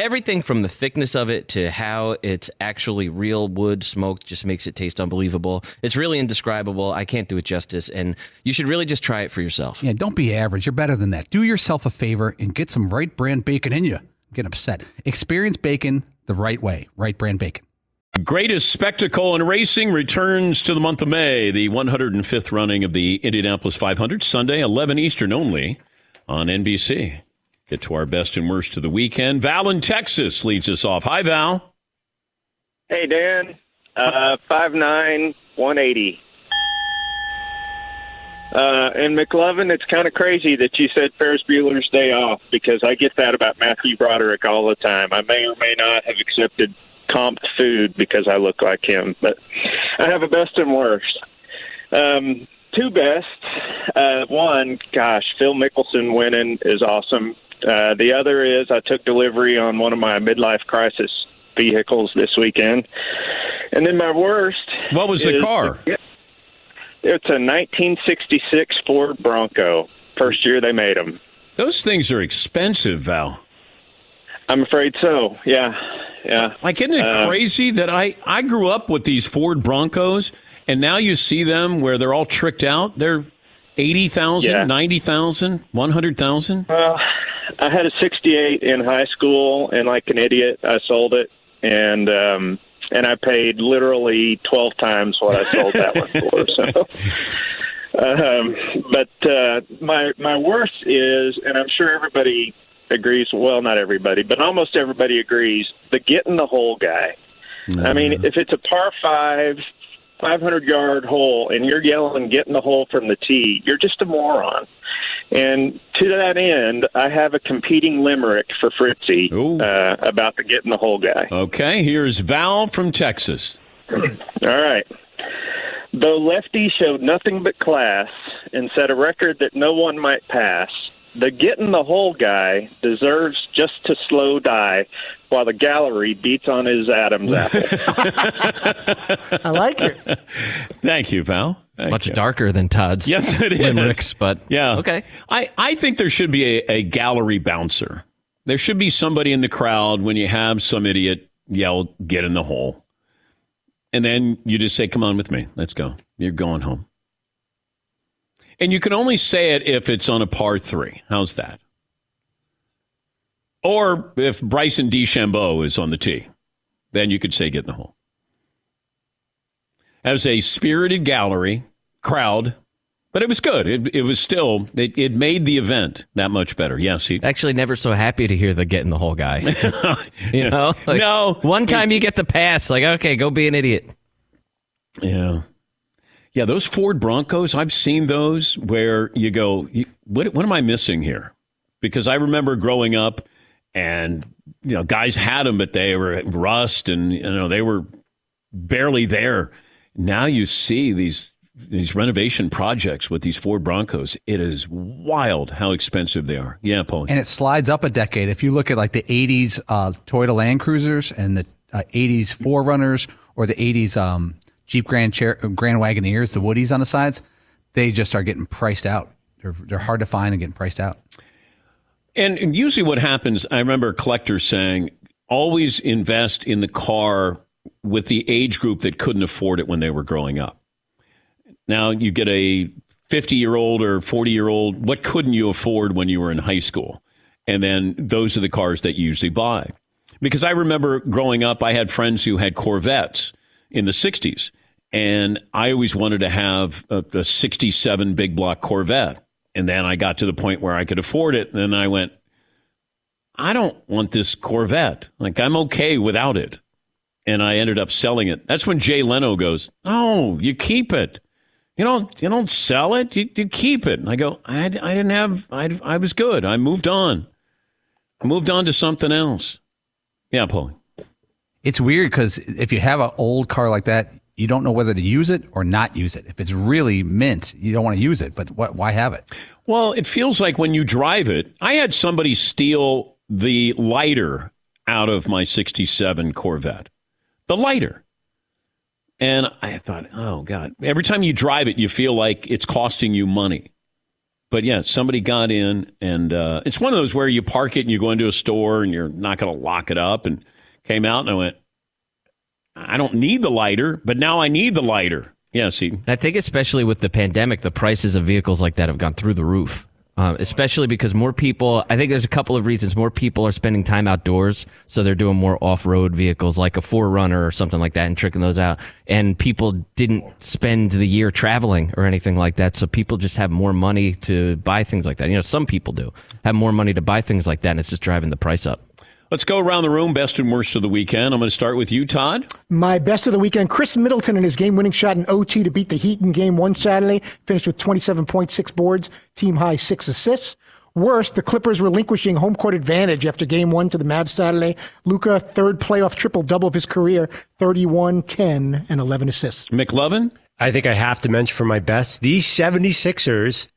[SPEAKER 11] Everything from the thickness of it to how it's actually real wood smoked just makes it taste unbelievable. It's really indescribable. I can't do it justice, and you should really just try it for yourself.
[SPEAKER 5] Yeah, don't be average. You're better than that. Do yourself a favor and get some Wright brand bacon in you. Get upset. Experience bacon the right way. Wright brand bacon.
[SPEAKER 3] Greatest spectacle in racing returns to the month of May, the 105th running of the Indianapolis 500, Sunday, 11 Eastern only on NBC. Get to our best and worst of the weekend. Val in Texas leads us off. Hi, Val.
[SPEAKER 17] Hey, Dan. Uh, five nine one eighty. Uh, and McLovin, it's kind of crazy that you said Ferris Bueller's Day Off because I get that about Matthew Broderick all the time. I may or may not have accepted comped food because I look like him, but I have a best and worst. Um, two bests. Uh, one, gosh, Phil Mickelson winning is awesome. Uh, the other is I took delivery on one of my midlife crisis vehicles this weekend. And then my worst.
[SPEAKER 3] What was the car?
[SPEAKER 17] It's a 1966 Ford Bronco. First year they made them.
[SPEAKER 3] Those things are expensive, Val.
[SPEAKER 17] I'm afraid so. Yeah, yeah.
[SPEAKER 3] Like, isn't it
[SPEAKER 17] Uh,
[SPEAKER 3] crazy that I, I grew up with these Ford Broncos, and now you see them where they're all tricked out? They're 80,000,
[SPEAKER 17] Yeah.
[SPEAKER 3] 90,000, 100,000?
[SPEAKER 17] Well, I had a 68 in high school, and like an idiot, I sold it, and um, and I paid literally 12 times what I sold that one for. So, um, but uh, my my worst is, and I'm sure everybody agrees. Well, not everybody, but almost everybody agrees. The getting the hole guy. I mean, if it's a par five, 500 yard hole, and you're yelling getting the hole" from the tee, you're just a moron. And to that end, I have a competing limerick for Fritzy uh, about the getting the whole guy.
[SPEAKER 3] Okay, here's Val from Texas.
[SPEAKER 17] All right. Though Lefty showed nothing but class and set a record that no one might pass, the get in the hole guy deserves just to slow die while the gallery beats on his Adam's apple.
[SPEAKER 15] I like it.
[SPEAKER 3] Thank you, Val. Thank
[SPEAKER 11] Much
[SPEAKER 3] you.
[SPEAKER 11] darker than Todd's
[SPEAKER 3] Yes, it is.
[SPEAKER 11] limericks, but
[SPEAKER 3] yeah,
[SPEAKER 11] okay.
[SPEAKER 3] I, I think there should be a, a gallery bouncer. There should be somebody in the crowd when you have some idiot yell, "Get in the hole," and then you just say, "Come on with me, let's go." You're going home, and you can only say it if it's on a par three. How's that? Or if Bryson DeChambeau is on the tee, then you could say, "Get in the hole." As a spirited gallery crowd, but it was good. It, it was still it, it made the event that much better. Yes, he
[SPEAKER 11] Actually, never so happy to hear the get in the hole guy. you know, Like,
[SPEAKER 3] no.
[SPEAKER 11] One time you get the pass, like okay, go be an idiot.
[SPEAKER 3] Yeah. Yeah, those Ford Broncos, I've seen those where you go, what, what am I missing here? Because I remember growing up and, you know, guys had them, but they were rust and, you know, they were barely there. Now you see these these renovation projects with these Ford Broncos. It is wild how expensive they are. Yeah, Paul.
[SPEAKER 5] and it slides up a decade. If you look at like the '80s uh, Toyota Land Cruisers and the uh, '80s 4Runners or the '80s um, Jeep Grand Cher- Grand Wagoneers, the Woodies on the sides, they just are getting priced out. They're they're hard to find and getting priced out.
[SPEAKER 3] And and usually, what happens, I remember collectors saying, always invest in the car with the age group that couldn't afford it when they were growing up. Now, you get a 50 year old or 40 year old, what couldn't you afford when you were in high school? And then those are the cars that you usually buy. Because I remember growing up, I had friends who had Corvettes in the 60s. And I always wanted to have a, a 67 big block Corvette. And then I got to the point where I could afford it. And then I went, I don't want this Corvette. Like, I'm okay without it. And I ended up selling it. That's when Jay Leno goes, No, you keep it. You don't, you don't sell it. You, you keep it. And I go, I, I didn't have, I, I was good. I moved on. I moved on to something else. Yeah, Paul.
[SPEAKER 5] It's weird because if you have an old car like that, you don't know whether to use it or not use it. If it's really mint, you don't want to use it. But what, why have it?
[SPEAKER 3] Well, it feels like when you drive it, I had somebody steal the lighter out of my 67 Corvette. The lighter. And I thought, oh, God. Every time you drive it, you feel like it's costing you money. But yeah, somebody got in, and uh, it's one of those where you park it and you go into a store and you're not going to lock it up. And came out and I went, I don't need the lighter, but now I need the lighter. Yeah, see.
[SPEAKER 11] I think especially with the pandemic, the prices of vehicles like that have gone through the roof. um, especially because more people. I think there's a couple of reasons. More people are spending time outdoors, so they're doing more off-road vehicles like a 4Runner or something like that, and tricking those out. And people didn't spend the year traveling or anything like that, so people just have more money to buy things like that. You know, some people do have more money to buy things like that, and it's just driving the price up.
[SPEAKER 3] Let's go around the room. Best and worst of the weekend. I'm going to start with you, Todd.
[SPEAKER 15] My best of the weekend, Khris Middleton and his game-winning shot in OT to beat the Heat in Game One Saturday, finished with 27.6 boards, team high six assists. Worst, the Clippers relinquishing home court advantage after game one to the Mavs Saturday. Luka, third playoff triple double of his career, 31, 10, and 11 assists.
[SPEAKER 3] McLovin?
[SPEAKER 10] I think I have to mention for my best, these 76ers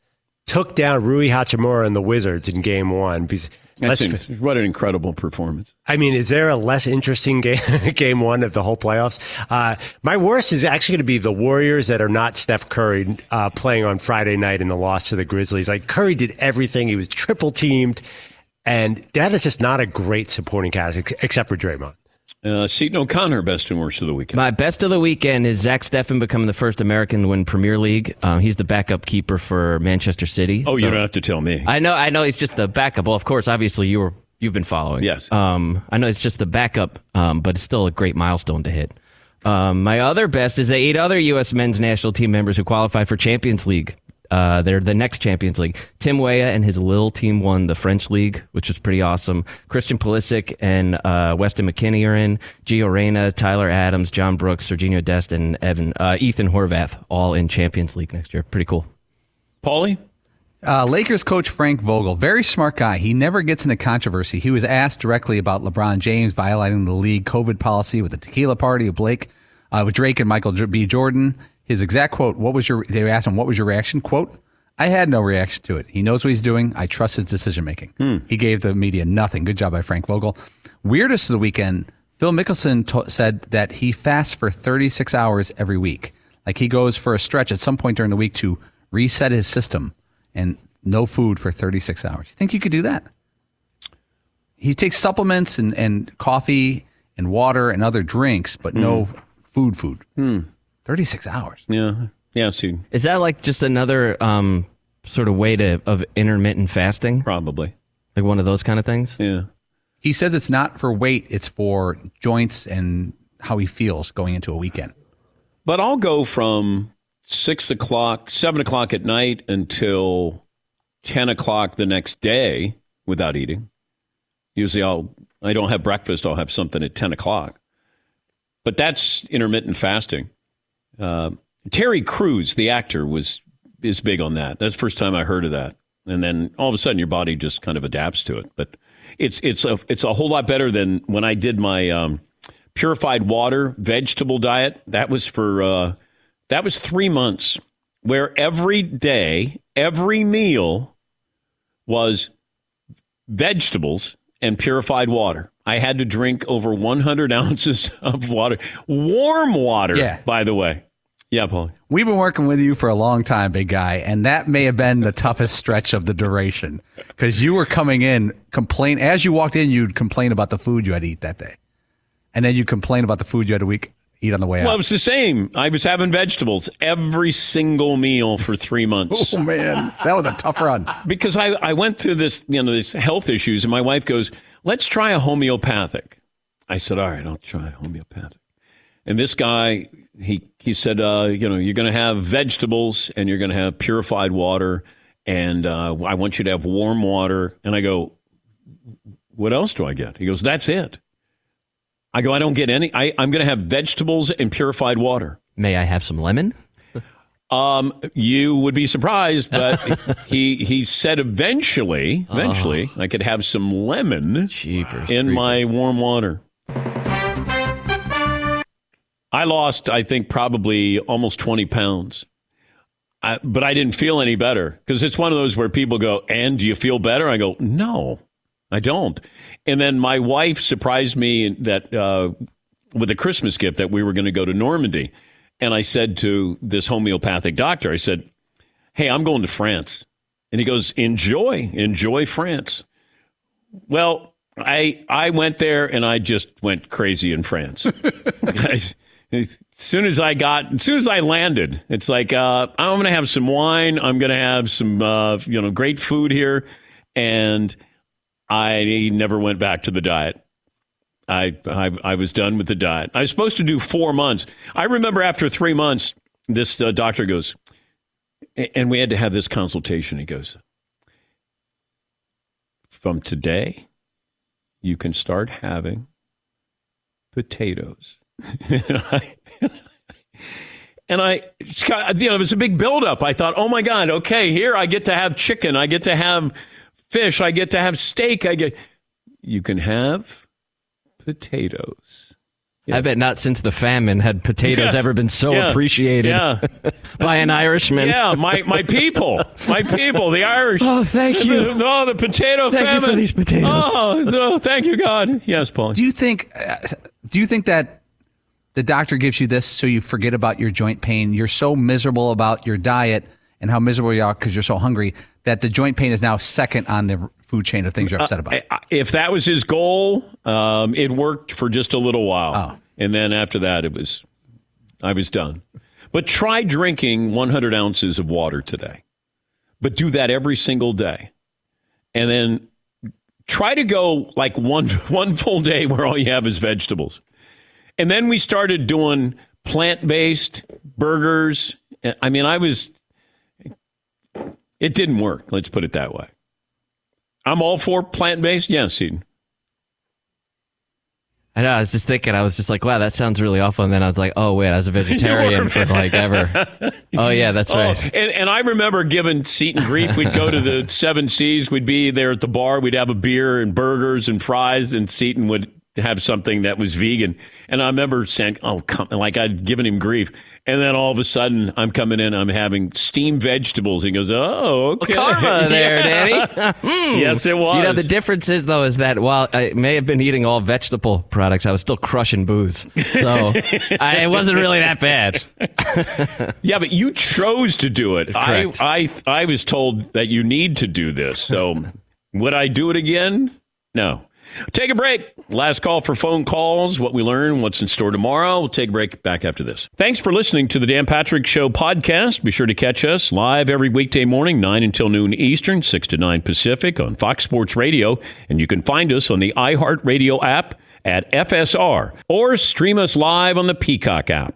[SPEAKER 10] took down Rui Hachimura and the Wizards in game one. Because
[SPEAKER 3] That's in, what an incredible performance.
[SPEAKER 10] I mean, is there a less interesting game, game one of the whole playoffs? Uh, my worst is actually going to be the Warriors that are not Steph Curry uh, playing on Friday night in the loss to the Grizzlies. Like Curry did everything; he was triple teamed, and that is just not a great supporting cast, ex- except for Draymond.
[SPEAKER 3] Uh, Seton O'Connor, best and worst of the weekend.
[SPEAKER 11] My best of the weekend is Zach Steffen becoming the first American to win Premier League. Um, he's the backup keeper for Manchester City.
[SPEAKER 3] Oh, you don't have to tell me.
[SPEAKER 11] I know, I know. He's just the backup. Well, of course, obviously you were you've been following.
[SPEAKER 3] Yes.
[SPEAKER 11] Um, I know it's just the backup, um, but it's still a great milestone to hit. Um, my other best is the eight other U.S. men's national team members who qualify for Champions League. Uh, they're the next Champions League. Tim Weah and his little team won the French League, which was pretty awesome. Christian Pulisic and uh, Weston McKennie are in. Gio Reyna, Tyler Adams, John Brooks, Sergiño Dest, and Evan uh, Ethan Horvath all in Champions League next year. Pretty cool.
[SPEAKER 3] Paulie?
[SPEAKER 5] Uh, Lakers coach Frank Vogel, very smart guy. He never gets into controversy. He was asked directly about LeBron James violating the league COVID policy with the tequila party of Blake, uh, with Drake and Michael B. Jordan. His exact quote: "What was your?" They asked him, "What was your reaction?" Quote: "I had no reaction to it. He knows what he's doing. I trust his decision making." He gave the media nothing. Good job by Frank Vogel. Weirdest of the weekend: Phil Mickelson to- said that he fasts for 36 hours every week. Like he goes for a stretch at some point during the week to reset his system and no food for 36 hours. You think you could do that? He takes supplements and, and coffee and water and other drinks, but no food food.
[SPEAKER 3] Hmm.
[SPEAKER 5] 36 hours.
[SPEAKER 3] Yeah. Yeah, see.
[SPEAKER 11] Is that like just another um, sort of way to of intermittent fasting?
[SPEAKER 3] Probably.
[SPEAKER 11] Like one of those kind of things?
[SPEAKER 3] Yeah.
[SPEAKER 5] He says it's not for weight, it's for joints and how he feels going into a weekend.
[SPEAKER 3] But I'll go from six o'clock, seven o'clock at night until 10 o'clock the next day without eating. Usually I'll, I don't have breakfast. I'll have something at 10 o'clock. But that's intermittent fasting. Uh, Terry Crews, the actor, was is big on that. That's the first time I heard of that. And then all of a sudden, your body just kind of adapts to it. But it's it's a it's a whole lot better than when I did my um, purified water vegetable diet. That was for uh, that was three months, where every day, every meal was vegetables and purified water. I had to drink over 100 ounces of water, warm water.
[SPEAKER 5] Yeah.
[SPEAKER 3] by the way. Yeah, Paul.
[SPEAKER 5] We've been working with you for a long time, big guy, and that may have been the toughest stretch of the duration because you were coming in complain as you walked in, you'd complain about the food you had to eat that day, and then you complain about the food you had to week, eat on the way
[SPEAKER 3] Well, it was the same. I was having vegetables every single meal for three months.
[SPEAKER 5] Oh man, that was a tough run.
[SPEAKER 3] because I, I went through this, you know, these health issues, and my wife goes, "Let's try a homeopathic." I said, "All right, I'll try homeopathic." And this guy, he he said, uh, "You know, you're going to have vegetables, and you're going to have purified water, and uh, I want you to have warm water." And I go, "What else do I get?" He goes, "That's it." I go, "I don't get any. I, I'm going to have vegetables and purified water."
[SPEAKER 11] May I have some lemon?
[SPEAKER 3] Um, you would be surprised, but he he said eventually, eventually, I could have some lemon in my warm water. I lost, I think, probably almost twenty pounds, I, but I didn't feel any better because it's one of those where people go, "And do you feel better?" I go, "No, I don't." And then my wife surprised me that uh, with a Christmas gift that we were going to go to Normandy. And I said to this homeopathic doctor, I said, Hey, I'm going to France. And he goes, Enjoy, enjoy France. Well, I I went there and I just went crazy in France. I, as soon as I got, as soon as I landed, it's like uh, I'm going to have some wine. I'm going to have some, uh, you know, great food here, and I never went back to the diet. I, I I was done with the diet. I was supposed to do four months. I remember after three months, this uh, doctor goes, and we had to have this consultation. He goes, from today, you can start having potatoes. and I, and I, you know, it was a big buildup. I thought, oh my God, okay, here I get to have chicken, I get to have fish, I get to have steak, I get. You can have potatoes.
[SPEAKER 11] I bet not since the famine had potatoes
[SPEAKER 3] Yes.
[SPEAKER 11] ever been so
[SPEAKER 3] Yeah.
[SPEAKER 11] appreciated
[SPEAKER 3] Yeah.
[SPEAKER 11] by an Irishman.
[SPEAKER 3] Yeah, my, my people, my people, the Irish.
[SPEAKER 11] Oh, thank you.
[SPEAKER 3] The, oh, the potato
[SPEAKER 11] Thank you
[SPEAKER 3] famine.
[SPEAKER 11] for these potatoes.
[SPEAKER 3] Oh, so, thank you, God. Yes, Paul.
[SPEAKER 5] Do you think? Uh, do you think that the doctor gives you this so you forget about your joint pain? You're so miserable about your diet and how miserable you are because you're so hungry that the joint pain is now second on the food chain of things you're upset about.
[SPEAKER 3] Uh, if that was his goal, um, it worked for just a little while, and then after that, it was I was done. But try drinking 100 ounces of water today, but do that every single day, and then try to go like one one full day where all you have is vegetables, and then we started doing plant based burgers. I mean, I was it didn't work. Let's put it that way. I'm all for plant based. Yes, Eden.
[SPEAKER 11] I know. I was just thinking. I was just like, "Wow, that sounds really awful." And then I was like, "Oh wait, I was a vegetarian for like ever." Oh yeah, that's
[SPEAKER 3] Oh,
[SPEAKER 11] right.
[SPEAKER 3] and, and I remember giving Seton grief. We'd go to the Seven Seas. We'd be there at the bar. We'd have a beer and burgers and fries, and Seton would have something that was vegan. And I remember saying, "Oh, come!" Like I'd given him grief, and then all of a sudden, I'm coming in. I'm having steamed vegetables. He goes, "Oh, okay."
[SPEAKER 11] Karma there. Danny. Hmm.
[SPEAKER 3] Yes, it was.
[SPEAKER 11] You know, the difference is though is that while I may have been eating all vegetable products, I was still crushing booze, so I, it wasn't really that bad.
[SPEAKER 3] Yeah, but you chose to do it. I, I I was told that you need to do this. So would I do it again? No. Take a break. Last call for phone calls. What we learn, what's in store tomorrow. We'll take a break back after this. Thanks for listening to the Dan Patrick Show podcast. Be sure to catch us live every weekday morning, 9 until noon Eastern, 6 to 9 Pacific on Fox Sports Radio. And you can find us on the iHeartRadio app at FSR or stream us live on the Peacock app.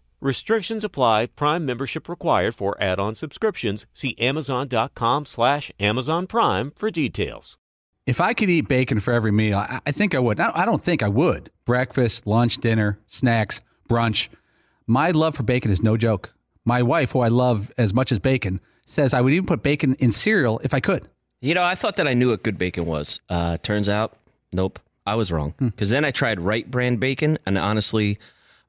[SPEAKER 2] Restrictions apply. Prime membership required for add-on subscriptions. See Amazon.com slash Amazon Prime for details.
[SPEAKER 5] If I could eat bacon for every meal, I, I think I would. I, I don't think I would. Breakfast, lunch, dinner, snacks, brunch. My love for bacon is no joke. My wife, who I love as much as bacon, says I would even put bacon in cereal if I could.
[SPEAKER 11] You know, I thought that I knew what good bacon was. Uh, turns out, nope, I was wrong. Because then I tried Wright brand bacon, and honestly,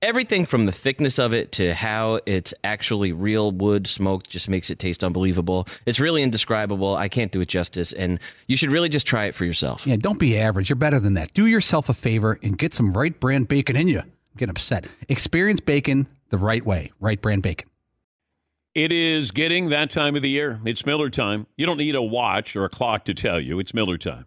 [SPEAKER 11] Everything from the thickness of it to how it's actually real wood smoked just makes it taste unbelievable. It's really indescribable. I can't do it justice, and you should really just try it for yourself.
[SPEAKER 5] Yeah, don't be average. You're better than that. Do yourself a favor and get some Wright brand bacon in you. I'm getting upset. Experience bacon the right way. Wright brand bacon.
[SPEAKER 3] It is getting that time of the year. It's Miller time. You don't need a watch or a clock to tell you. It's Miller time.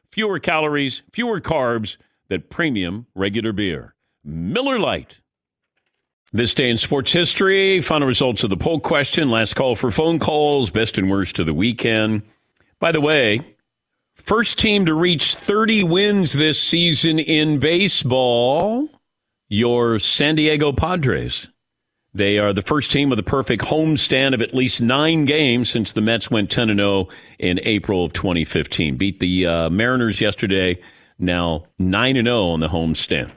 [SPEAKER 3] fewer calories, fewer carbs than premium regular beer. Miller Lite. This day in sports history, final results of the poll question, last call for phone calls, best and worst of the weekend. By the way, first team to reach 30 wins this season in baseball, your San Diego Padres. They are the first team with a perfect homestand of at least nine games since the Mets went 10 0 in April of 2015. Beat the uh, Mariners yesterday, now 9 0 on the homestand.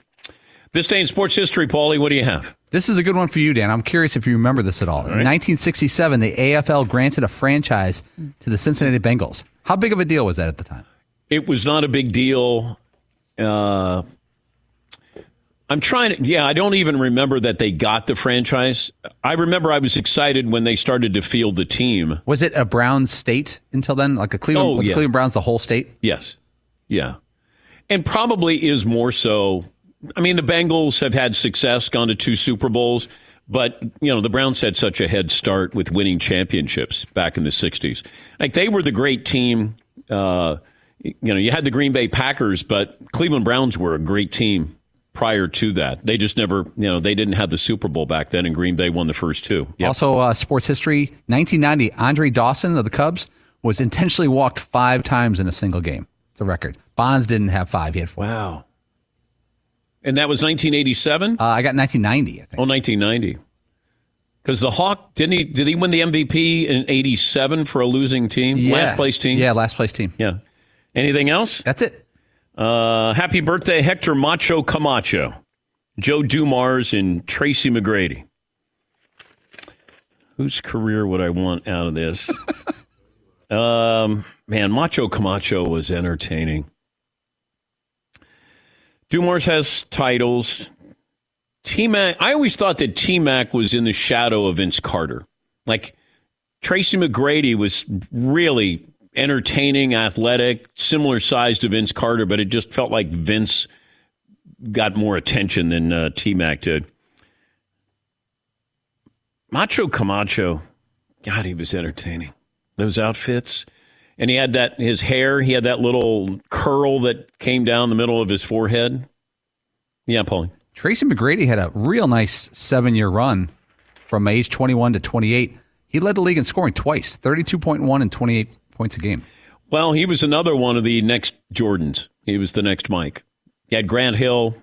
[SPEAKER 3] This day in sports history, Paulie, what do you have?
[SPEAKER 5] This is a good one for you, Dan. I'm curious if you remember this at all. In 1967, the AFL granted a franchise to the Cincinnati Bengals. How big of a deal was that at the time?
[SPEAKER 3] It was not a big deal. Uh, I'm trying to, yeah, I don't even remember that they got the franchise. I remember I was excited when they started to field the team.
[SPEAKER 5] Was it a Brown state until then? Like a Cleveland,
[SPEAKER 3] Oh,
[SPEAKER 5] was
[SPEAKER 3] yeah.
[SPEAKER 5] Cleveland Browns the whole state?
[SPEAKER 3] Yes. Yeah. And probably is more so. I mean, the Bengals have had success, gone to two Super Bowls, but, you know, the Browns had such a head start with winning championships back in the 60s. Like, they were the great team. Uh, you know, you had the Green Bay Packers, but Cleveland Browns were a great team prior to that. They just never, you know, they didn't have the Super Bowl back then, and Green Bay won the first two. Yep.
[SPEAKER 5] Also, uh, sports history 1990, Andre Dawson of the Cubs was intentionally walked five times in a single game. It's a record. Bonds didn't have five, he had four.
[SPEAKER 3] Wow. And that was 1987?
[SPEAKER 5] Uh, I got 1990, I think.
[SPEAKER 3] Oh, 1990. Because the Hawk didn't he? Did he win the MVP in '87 for a losing team,
[SPEAKER 5] Yeah.
[SPEAKER 3] last place team?
[SPEAKER 5] Yeah, last place team.
[SPEAKER 3] Yeah. Anything else?
[SPEAKER 5] That's it.
[SPEAKER 3] Uh, happy birthday, Hector Macho Camacho, Joe Dumars, and Tracy McGrady. Whose career would I want out of this? um, man, Macho Camacho was entertaining. Dumars has titles. T Mac, I always thought that T Mac was in the shadow of Vince Carter. Like Tracy McGrady was really entertaining, athletic, similar size to Vince Carter, but it just felt like Vince got more attention than uh, T Mac did. Macho Camacho, God, he was entertaining. Those outfits. And he had that, his hair, he had that little curl that came down the middle of his forehead. Yeah, Paulie.
[SPEAKER 5] Tracy McGrady had a real nice seven year run from age 21 to 28. He led the league in scoring twice, 32.1 and 28 points a game.
[SPEAKER 3] Well, he was another one of the next Jordans. He was the next Mike. He had Grant Hill,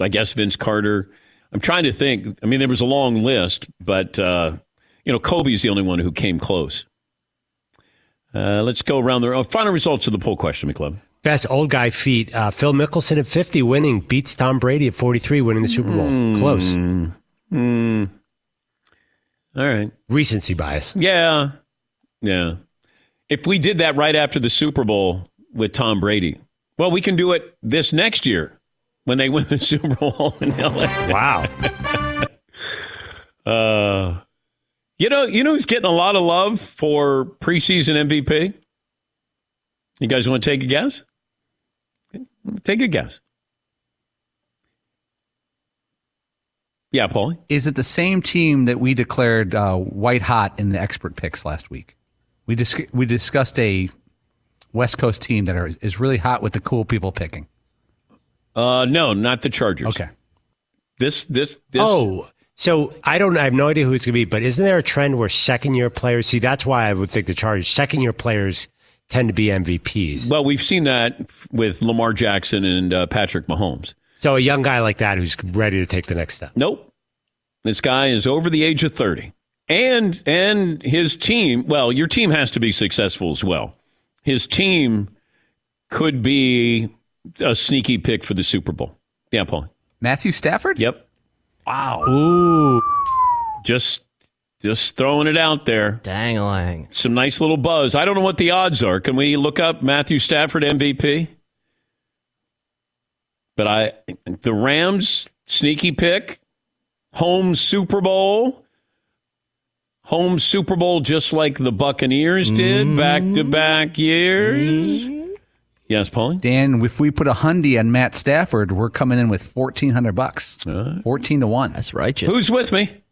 [SPEAKER 3] I guess Vince Carter. I'm trying to think. I mean, there was a long list, but uh, you know, Kobe's the only one who came close. Uh, let's go around the oh, final results of the poll question, McLovin.
[SPEAKER 10] Best old guy feat. Uh, Phil Mickelson at 50 winning beats Tom Brady at 43 winning the Super Bowl.
[SPEAKER 3] Mm.
[SPEAKER 10] Close.
[SPEAKER 3] Mm. All right.
[SPEAKER 10] Recency bias.
[SPEAKER 3] Yeah. Yeah. If we did that right after the Super Bowl with Tom Brady, well, we can do it this next year when they win the Super Bowl in LA.
[SPEAKER 10] Wow.
[SPEAKER 3] uh, you know, you know who's getting a lot of love for preseason MVP? You guys want to take a guess? Take a guess. Yeah, Paul.
[SPEAKER 5] Is it the same team that we declared uh, white hot in the expert picks last week? We dis- we discussed a West Coast team that are, is really hot with the cool people picking.
[SPEAKER 3] Uh, no, not the Chargers.
[SPEAKER 5] Okay.
[SPEAKER 3] This, this, this.
[SPEAKER 10] Oh, so I don't. I have no idea who it's going to be. But isn't there a trend where second year players? See, that's why I would think the Chargers second year players tend to be MVPs.
[SPEAKER 3] Well, we've seen that with Lamar Jackson and uh, Patrick Mahomes.
[SPEAKER 10] So a young guy like that who's ready to take the next step.
[SPEAKER 3] Nope. This guy is over the age of 30. And and his team, well, your team has to be successful as well. His team could be a sneaky pick for the Super Bowl. Yeah, Paul.
[SPEAKER 5] Matthew Stafford?
[SPEAKER 3] Yep.
[SPEAKER 5] Wow.
[SPEAKER 10] Ooh.
[SPEAKER 3] Just just throwing it out there.
[SPEAKER 11] Dangling.
[SPEAKER 3] Some nice little buzz. I don't know what the odds are. Can we look up Matthew Stafford MVP? But I the Rams sneaky pick, home Super Bowl. Home Super Bowl just like the Buccaneers did back to mm-hmm. back years. Mm-hmm. Yes, Paulie?
[SPEAKER 5] Dan, if we put a hundy on Matt Stafford, we're coming in with fourteen hundred bucks. Fourteen to one.
[SPEAKER 11] That's righteous.
[SPEAKER 3] Who's with me?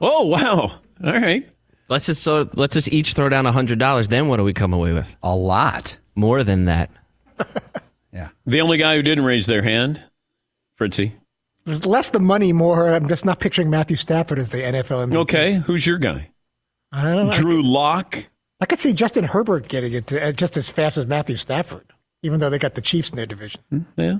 [SPEAKER 3] Oh wow! All right.
[SPEAKER 11] Let's just so let's just each throw down hundred dollars. Then what do we come away with?
[SPEAKER 5] A lot
[SPEAKER 11] more than that. Yeah.
[SPEAKER 3] The only guy who didn't raise their hand, Fritzy.
[SPEAKER 15] There's less the money, more. I'm just not picturing Matthew Stafford as the NFL MVP.
[SPEAKER 3] Okay, who's your guy?
[SPEAKER 15] I don't know.
[SPEAKER 3] Drew Lock.
[SPEAKER 15] I could see Justin Herbert getting it to, uh, just as fast as Matthew Stafford, even though they got the Chiefs in their division.
[SPEAKER 3] Yeah.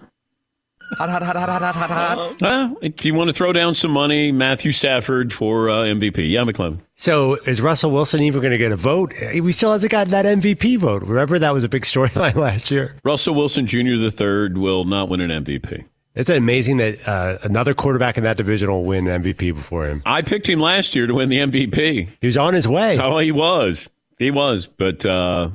[SPEAKER 5] Hot, hot, hot, hot, hot, hot, hot, hot.
[SPEAKER 3] Well, if you want to throw down some money, Matthew Stafford for uh, MVP. Yeah, McClellan.
[SPEAKER 10] So is Russell Wilson even going to get a vote? We still hasn't gotten that MVP vote. Remember that was a big storyline last year.
[SPEAKER 3] Russell Wilson Jr. the third will not win an MVP.
[SPEAKER 10] It's amazing that uh, another quarterback in that division will win MVP before him.
[SPEAKER 3] I picked him last year to win the MVP.
[SPEAKER 10] He was on his way.
[SPEAKER 3] Oh, he was. He was. But, uh,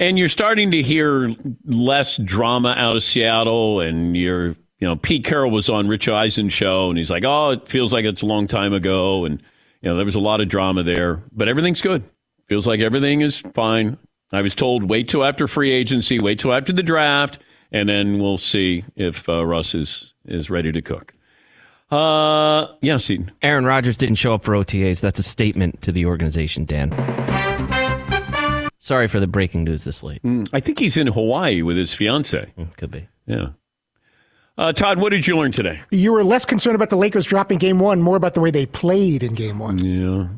[SPEAKER 3] and you're starting to hear less drama out of Seattle, and you're, you know, Pete Carroll was on Rich Eisen's show, and he's like, oh, it feels like it's a long time ago. And, you know, there was a lot of drama there, but everything's good. Feels like everything is fine. I was told wait till after free agency, wait till after the draft, and then we'll see if uh, Russ is, is ready to cook. Uh, yeah, Seton.
[SPEAKER 11] Aaron Rodgers didn't show up for OTAs. That's a statement to the organization, Dan. Sorry for the breaking news this late.
[SPEAKER 3] Mm, I think he's in Hawaii with his fiance.
[SPEAKER 11] could be.
[SPEAKER 3] Yeah. Uh, Todd, what did you learn today?
[SPEAKER 15] You were less concerned about the Lakers dropping game one, more about the way they played in game one.
[SPEAKER 3] Yeah.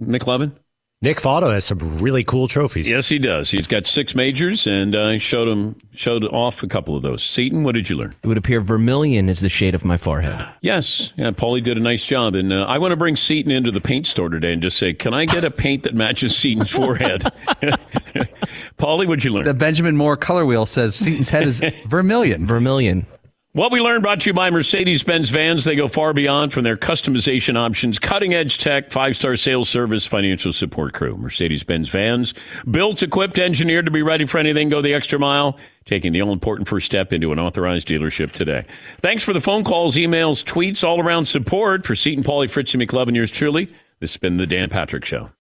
[SPEAKER 3] McLovin?
[SPEAKER 10] Nick Faldo has some really cool trophies.
[SPEAKER 3] Yes, he does. He's got six majors, and I uh, showed him showed off a couple of those. Seton, what did you learn?
[SPEAKER 11] It would appear vermilion is the shade of my forehead.
[SPEAKER 3] Yes, yeah. Paulie did a nice job, and uh, I want to bring Seton into the paint store today and just say, "Can I get a paint that matches Seton's forehead?" Paulie, what'd you learn?
[SPEAKER 5] The Benjamin Moore color wheel says Seton's head is vermilion.
[SPEAKER 11] Vermilion.
[SPEAKER 3] What we learned brought to you by Mercedes Benz Vans. They go far beyond from their customization options, cutting edge tech, five star sales service, financial support crew. Mercedes Benz Vans, built, equipped, engineered to be ready for anything, go the extra mile, taking the all important first step into an authorized dealership today. Thanks for the phone calls, emails, tweets, all around support for Seton, Paulie, Fritz, and McLovin. Yours truly. This has been the Dan Patrick Show.